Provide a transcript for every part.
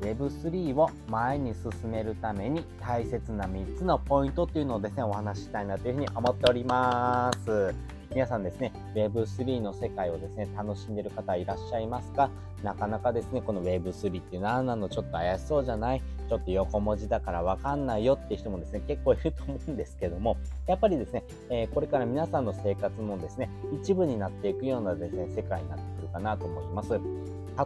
Web3 を前に進めるために大切な3つのポイントっていうのをですね、お話ししたいなというふうに思っております。皆さんですね、Web3 の世界をですね、楽しんでる方いらっしゃいますか？なかなかですね、この Web3 って何なの？ちょっと怪しそうじゃない？ちょっと横文字だからわかんないよって人もですね、結構いると思うんですけども、やっぱりですね、えー、これから皆さんの生活のですね、一部になっていくようなですね、世界になってくるかなと思います。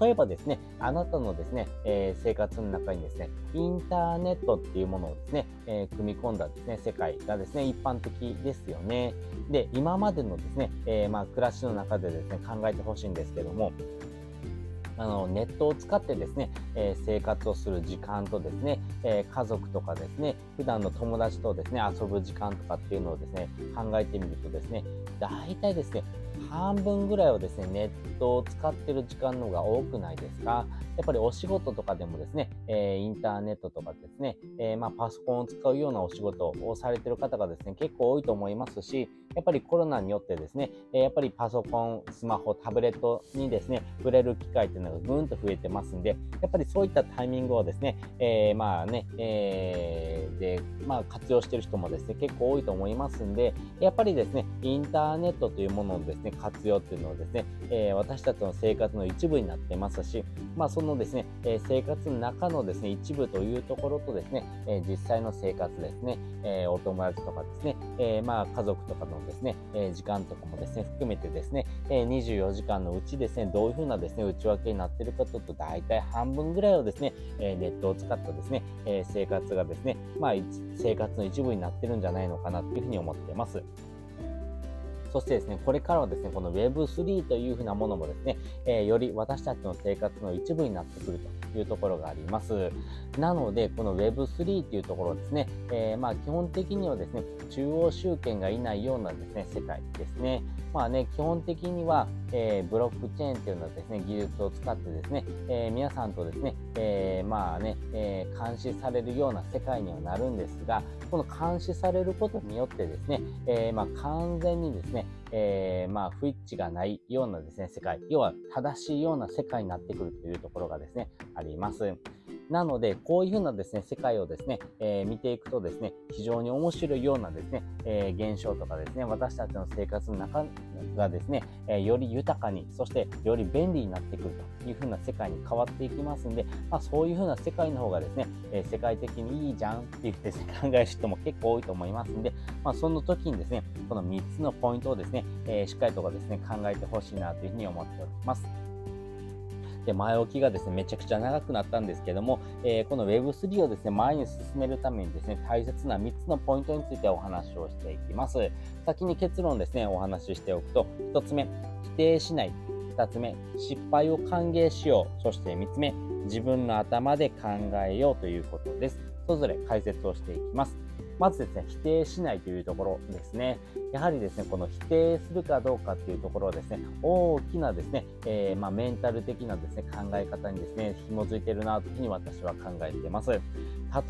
例えばですね、あなたのですね、えー、生活の中にですね、インターネットっていうものをですね、えー、組み込んだですね、世界がですね、一般的ですよね。で、今までのですね、えー、まあ、暮らしの中でですね、考えてほしいんですけども、あのネットを使ってですね、えー、生活をする時間とですね、えー、家族とかですね、普段の友達とですね、遊ぶ時間とかっていうのをですね、考えてみるとですね、大体ですね、半分ぐらいはですね、ネットを使ってる時間の方が多くないですか？やっぱりお仕事とかでもですね、え、インターネットとかですね、え、ま、パソコンを使うようなお仕事をされてる方がですね、結構多いと思いますし、やっぱりコロナによってですね、やっぱりパソコン、スマホ、タブレットにですね、触れる機会っていうのがぐんと増えてますんで、やっぱりそういったタイミングをですね、えー、まあね、えー、で、まあ活用してる人もですね、結構多いと思いますんで、やっぱりですね、インターネットというもののですね、活用っていうのをですね、えー、私たちの生活の一部になってますし、まあそのですね、え生活の中のですね、一部というところとですね、え実際の生活ですね、えお友達とかですね、えまあ家族とかのですね、え時間とかもですね、含めてですね、え24時間のうちですね、どういうふうなですね、内訳になっているかというと、大体半分ぐらいをですね、えネットを使ったですね、え生活がですね、まあ、生活の一部になってるんじゃないのかなというふうに思っています。そしてですね、これからはですね、この Web3 というふうなものもですね、えー、より私たちの生活の一部になってくるというところがあります。なので、この Web3 というところですね、えー、まあ基本的にはですね、中央集権がいないようなですね、世界ですね。まあね、基本的には、えー、ブロックチェーンというのはですね、技術を使ってですね、えー、皆さんとですね、えー、まあね、え監視されるような世界にはなるんですが、この監視されることによってですね、えまあ完全にですね、えまあ不一致がないようなですね、世界、要は正しいような世界になってくるというところがですね、あります。なので、こういうふうなですね、世界をですね、えー、見ていくとですね、非常に面白いようなですね、えー、現象とかですね、私たちの生活の中がですね、えー、より豊かに、そしてより便利になってくるというふうな世界に変わっていきますんで、まあ、そういうふうな世界の方がですね、え世界的にいいじゃんっていうですね、考える人も結構多いと思いますんで、まあ、その時にですね、この3つのポイントをですね、えしっかりとかですね、考えてほしいなというふうに思っております。で前置きがですねめちゃくちゃ長くなったんですけども、えー、この Web3 をですね前に進めるためにですね大切な3つのポイントについてお話をしていきます。先に結論ですねお話ししておくと1つ目否定しない2つ目失敗を歓迎しようそして3つ目自分の頭で考えようということです。それぞれ解説をしていきます。まずですね、否定しないというところですね。やはりですね、この否定するかどうかっていうところはですね、大きなですね、えー、まあ、メンタル的なですね、考え方にですね、紐づいてるなというふうに私は考えています。例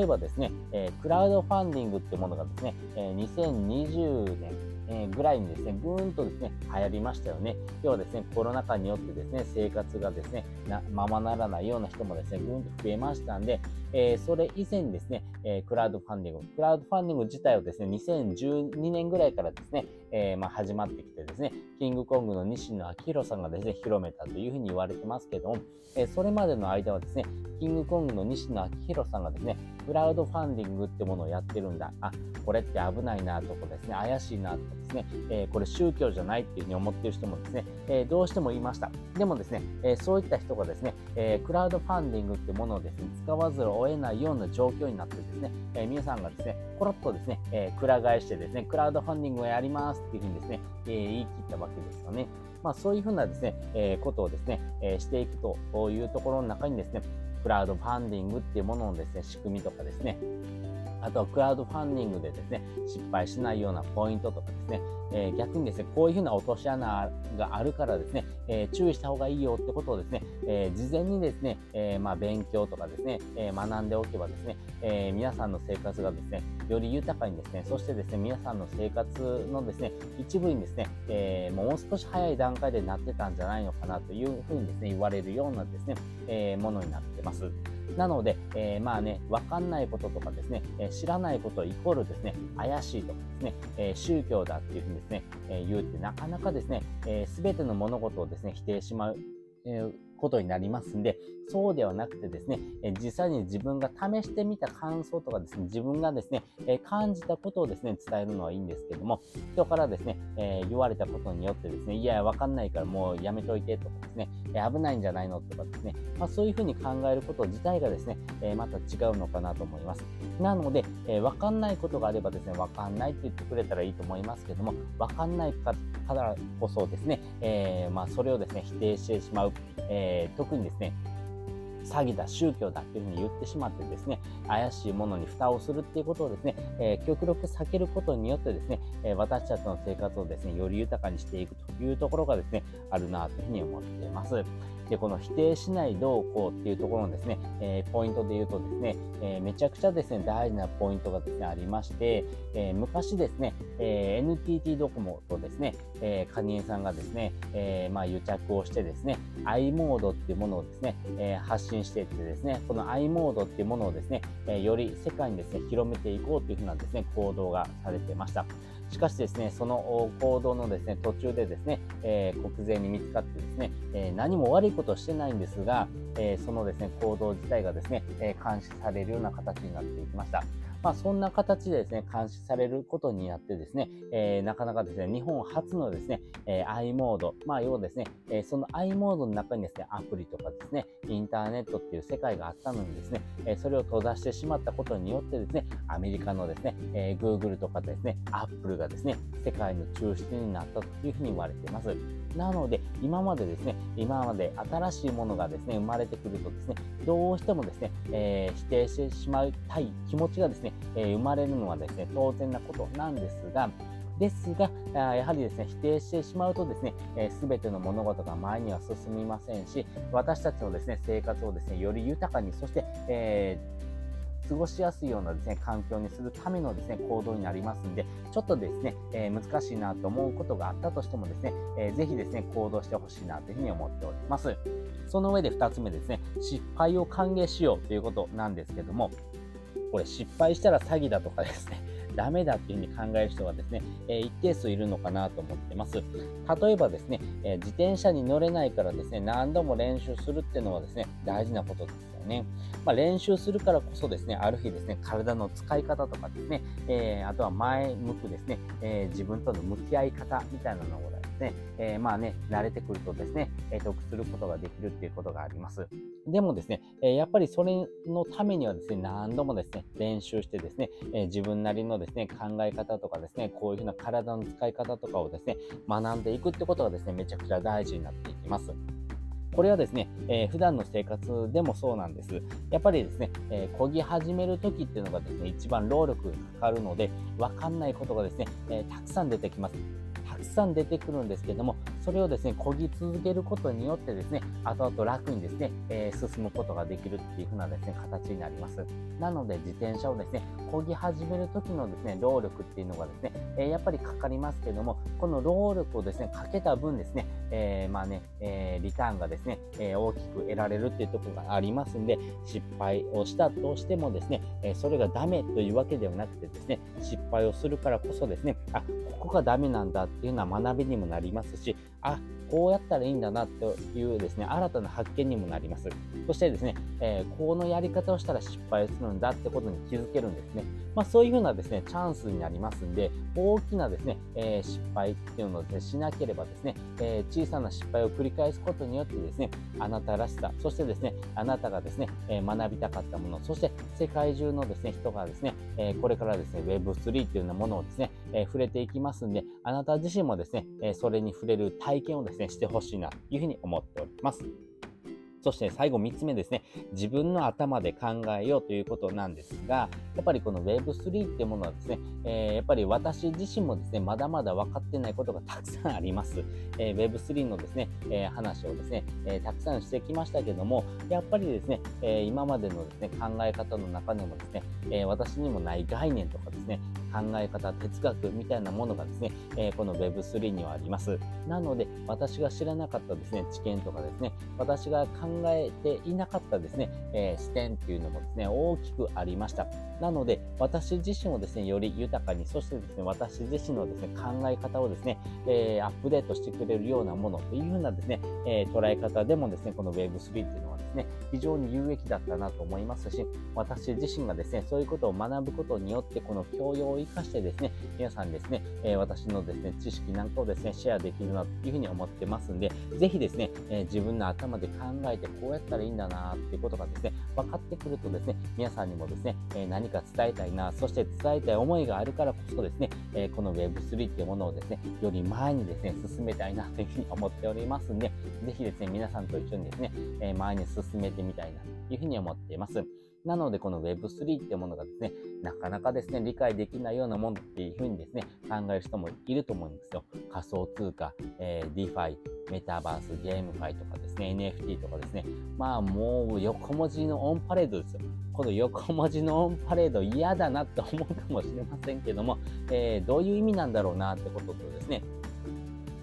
えばですね、えー、クラウドファンディングってものがですね、えー、2020年えぐらいにですね、ぐーんとですね、流行りましたよね。要はですね、コロナ禍によってですね、生活がですね、なままならないような人もですね、ぐーんと増えましたんで、えー、それ以前にですね、えー、クラウドファンディング、クラウドファンディング自体をですね、2012年ぐらいからですね、えー、まあ、始まってきてですね、キングコングの西野昭弘さんがですね、広めたというふうに言われてますけども、えそれまでの間はですね、キングコングの西野昭弘さんがですね、クラウドファンディングってものをやってるんだ。あ、これって危ないなとかですね、怪しいなとかですね、えー、これ宗教じゃないっていうふうに思ってる人もですね、えー、どうしてもいました。でもですね、えー、そういった人がですね、えクラウドファンディングってものをですね、使わずを得ないような状況になってですね、え皆さんがですね、コロッとですね、えー、くら替えしてですね、クラウドファンディングをやりますっていうふうにですね、え言い切ったわけですよね。まあ、そういうふうなですね、えことをですね、えしていくというところの中にですね、クラウドファンディングっていうもののですね、仕組みとかですね、あとはクラウドファンディングでですね、失敗しないようなポイントとかですね、えー、逆にですね、こういうふうな落とし穴があるからですね、えー、注意した方がいいよってことをですね、えー、事前にですね、えまあ、勉強とかですね、え学んでおけばですね、え皆さんの生活がですね、より豊かにですね、そしてですね、皆さんの生活のですね、一部にですね、えもう少し早い段階でなってたんじゃないのかなというふうにですね、言われるようなですね、えものになってます。なので、えー、まあね、わかんないこととかですね、え知らないことイコールですね、怪しいとかですね、え宗教だっていうふうにですね、え言うってなかなかですね、す、え、べ、ての物事をですね、否定しまう、えーことになりますんで、そうではなくてですね、え実際に自分が試してみた感想とかですね、自分がですね、え感じたことをですね、伝えるのはいいんですけども、人からですね、え言われたことによってですね、いや、わかんないからもうやめといてとかですね、え危ないんじゃないのとかですね、まあ、そういうふうに考えること自体がですね、えまた違うのかなと思います。なので、えわかんないことがあればですね、わかんないって言ってくれたらいいと思いますけども、わかんないからこそですね、え、まあ、それをですね、否定してしまう、え、特にですね、詐欺だ、宗教だっていうふうに言ってしまってですね、怪しいものに蓋をするっていうことをですね、えー、極力避けることによってですね、えー、私たちの生活をですね、より豊かにしていくというところがですね、あるなというふうに思っています。で、この否定しないどうこうっていうところのですね、えー、ポイントで言うとですね、えー、めちゃくちゃですね、大事なポイントがですね、ありまして、えー、昔ですね、え NTT ドコモとですね、えー、カニエさんがですね、えまあ、癒着をしてですね、i モードっていうものをですね、え発信信していってですね、この i モードっていうものをですね、えより世界にですね、広めていこうというふうなですね、行動がされてました。しかしですね、その行動のですね、途中でですね、えー、国税に見つかってですね、えー、何も悪いことをしてないんですが、えー、そのですね、行動自体がですね、え監視されるような形になっていきました。まあ、そんな形でですね、監視されることによってですね、えー、なかなかですね、日本初のですね、えー、i モード、まあ、要はですね、えー、その i モードの中にですね、アプリとかですね、インターネットっていう世界があったのにですね、えそれを閉ざしてしまったことによってですね、アメリカのですね、え Google とかですね、Apple がですね、世界の中心になったというふうに言われています。なので、今までですね、今まで新しいものがですね、生まれてくるとですね、どうしてもですね、え否定してしまいたい気持ちがですね、えー、生まれるのはですね、当然なことなんですが、ですが、やはりですね、否定してしまうとですね、す、え、べ、ての物事が前には進みませんし、私たちのですね、生活をですね、より豊かに、そして、えー、過ごしやすいようなですね、環境にするためのですね、行動になりますんで、ちょっとですね、えー、難しいなと思うことがあったとしてもですね、えー、ぜひですね、行動してほしいなというふうに思っております。その上で2つ目ですね、失敗を歓迎しようということなんですけども、これ失敗したら詐欺だとかですね、ダメだっていうふうに考える人がですね、え、一定数いるのかなと思ってます。例えばですね、え、自転車に乗れないからですね、何度も練習するっていうのはですね、大事なことですよね。まあ、練習するからこそですね、ある日ですね、体の使い方とかですね、えー、あとは前向くですね、え自分との向き合い方みたいなのをね、えー、まあね、慣れてくるとですね、え得することができるっていうことがあります。でもですね、えやっぱりそれのためにはですね、何度もですね、練習してですね、え自分なりのですね、考え方とかですね、こういうふうな体の使い方とかをですね、学んでいくってことがですね、めちゃくちゃ大事になっていきます。これはですね、えー、普段の生活でもそうなんです。やっぱりですね、えー、漕ぎ始める時っていうのがですね、一番労力がかかるので、わかんないことがですね、えー、たくさん出てきます。くさん出てくるんですけども、それをですね、漕ぎ続けることによってですね、後々楽にですね、えー、進むことができるっていう風なですね、形になります。なので、自転車をですね、漕ぎ始める時のですね、労力っていうのがですね、えー、やっぱりかかりますけども、この労力をですね、かけた分ですね、えー、まあね、えリターンがですね、え大きく得られるっていうところがありますんで、失敗をしたとしてもですね、えそれがダメというわけではなくてですね、失敗をするからこそですね、あ、ここがダメなんだっていうな学びにもなりますし、あ、こうやったらいいんだなというですね、新たな発見にもなります。そしてですね、えー、このやり方をしたら失敗するんだってことに気づけるんですね。まあそういうふうなですね、チャンスになりますんで、大きなですね、えー、失敗っていうのをです、ね、しなければですね、えー、小さな失敗を繰り返すことによってですね、あなたらしさ、そしてですね、あなたがですね、え学びたかったもの、そして世界中のですね、人がですね、えこれからですね、Web3 っていうようなものをですね、え触れていきますんで、あなた自身もですね、えそれに触れる体験をですね、してほしいなというふうに思っております。そして最後3つ目ですね、自分の頭で考えようということなんですが、やっぱりこの Web3 っていうものはですね、えー、やっぱり私自身もですね、まだまだ分かってないことがたくさんあります。えー、Web3 のですね、えー、話をですね、えたくさんしてきましたけども、やっぱりですね、え今までのですね、考え方の中でもですね、え私にもない概念とかですね、考え方、哲学みたいなものがですね、えこの Web3 にはあります。なので、私が知らなかったですね、知見とかですね、私が考えていなかったですね、え視点っていうのもですね、大きくありました。なので、私自身をですね、より豊かに、そしてですね、私自身のですね、考え方をですね、えー、アップデートしてくれるようなものというふうなですね、えー、捉え方でもですね、この Web3 っていうのはですね、非常に有益だったなと思いますし、私自身がですね、そういうことを学ぶことによって、この教養を生かしてですね、皆さんですね、え、私のですね、知識なんかをですね、シェアできるなというふうに思ってますんで、ぜひですね、え自分の頭で考えてこうやったらいいんだなっていうことがですね、分かってくるとですね、皆さんにもですね、え何か伝えたいな、そして伝えたい思いがあるからこそですね、えこの Web3 っていうものをですね、より前にですね、進めたいなというふうに思っておりますんで、ぜひですね、皆さんと一緒にですね、え前に進めてみたいなというふうに思っています。なので、この Web3 っていうものがですね、なかなかですね、理解できないようなものっていうふうにですね、考える人もいると思うんですよ。仮想通貨、えー、DeFi、メタバース、ゲームファイとかですね、NFT とかですね。まあもう横文字のオンパレードですよ。この横文字のオンパレード嫌だなって思うかもしれませんけども、えー、どういう意味なんだろうなってこととですね、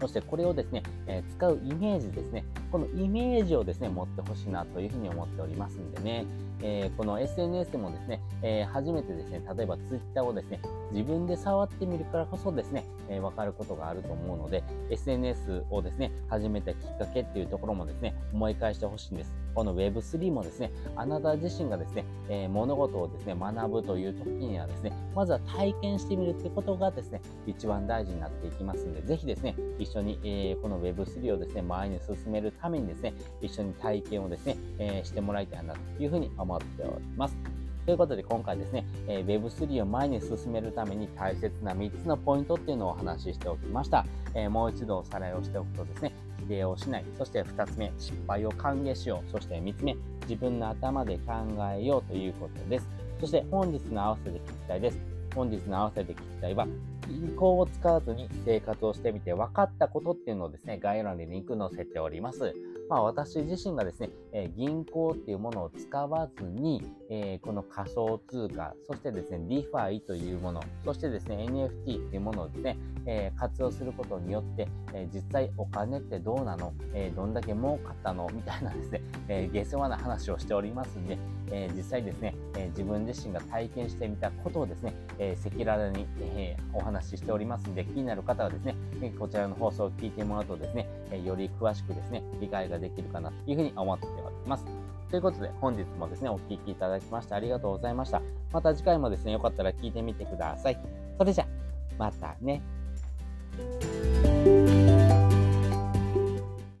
そしてこれをですね、えー、使うイメージですね、このイメージをですね、持ってほしいなというふうに思っておりますんでね、えー、この SNS でもですね、えー、初めてですね、例えば Twitter をですね、自分で触ってみるからこそですね、えー、わかることがあると思うので、SNS をですね、始めたきっかけっていうところもですね、思い返してほしいんです。この Web3 もですね、あなた自身がですね、えー、物事をですね、学ぶという時にはですね、まずは体験してみるってことがですね、一番大事になっていきますので、ぜひですね、一緒に、えー、この Web3 をですね、前に進めるためにですね、一緒に体験をですね、えー、してもらいたいなというふうに思います思っております。ということで今回ですね、え、Web3 を前に進めるために大切な3つのポイントっていうのをお話ししておきました。え、もう一度おさらいをしておくとですね、否定をしない。そして2つ目、失敗を歓迎しよう。そして3つ目、自分の頭で考えようということです。そして本日の合わせて聞きたいです。本日の合わせて聞きたいは、銀行を使わずに生活をしてみて分かったことっていうのをですね、概要欄にリンク載せております。まあ、私自身がですね、え、銀行っていうものを使わずに、え、この仮想通貨、そしてですね、DeFi というもの、そしてですね、NFT っていうものをですね、え、活用することによって、え実際お金ってどうなの、えどんだけ儲かったのみたいなですね、え下世話な話をしておりますんで、え実際ですね、え自分自身が体験してみたことをですね、赤裸々に、えお話ししておりますんで、気になる方はですね、こちらの放送を聞いてもらうとですね、より詳しくですね、理解ができるかなというふうに思っております。ということで、本日もですね、お聴きいただきましてありがとうございました。また次回もですね、よかったら聞いてみてください。それじゃ、またね。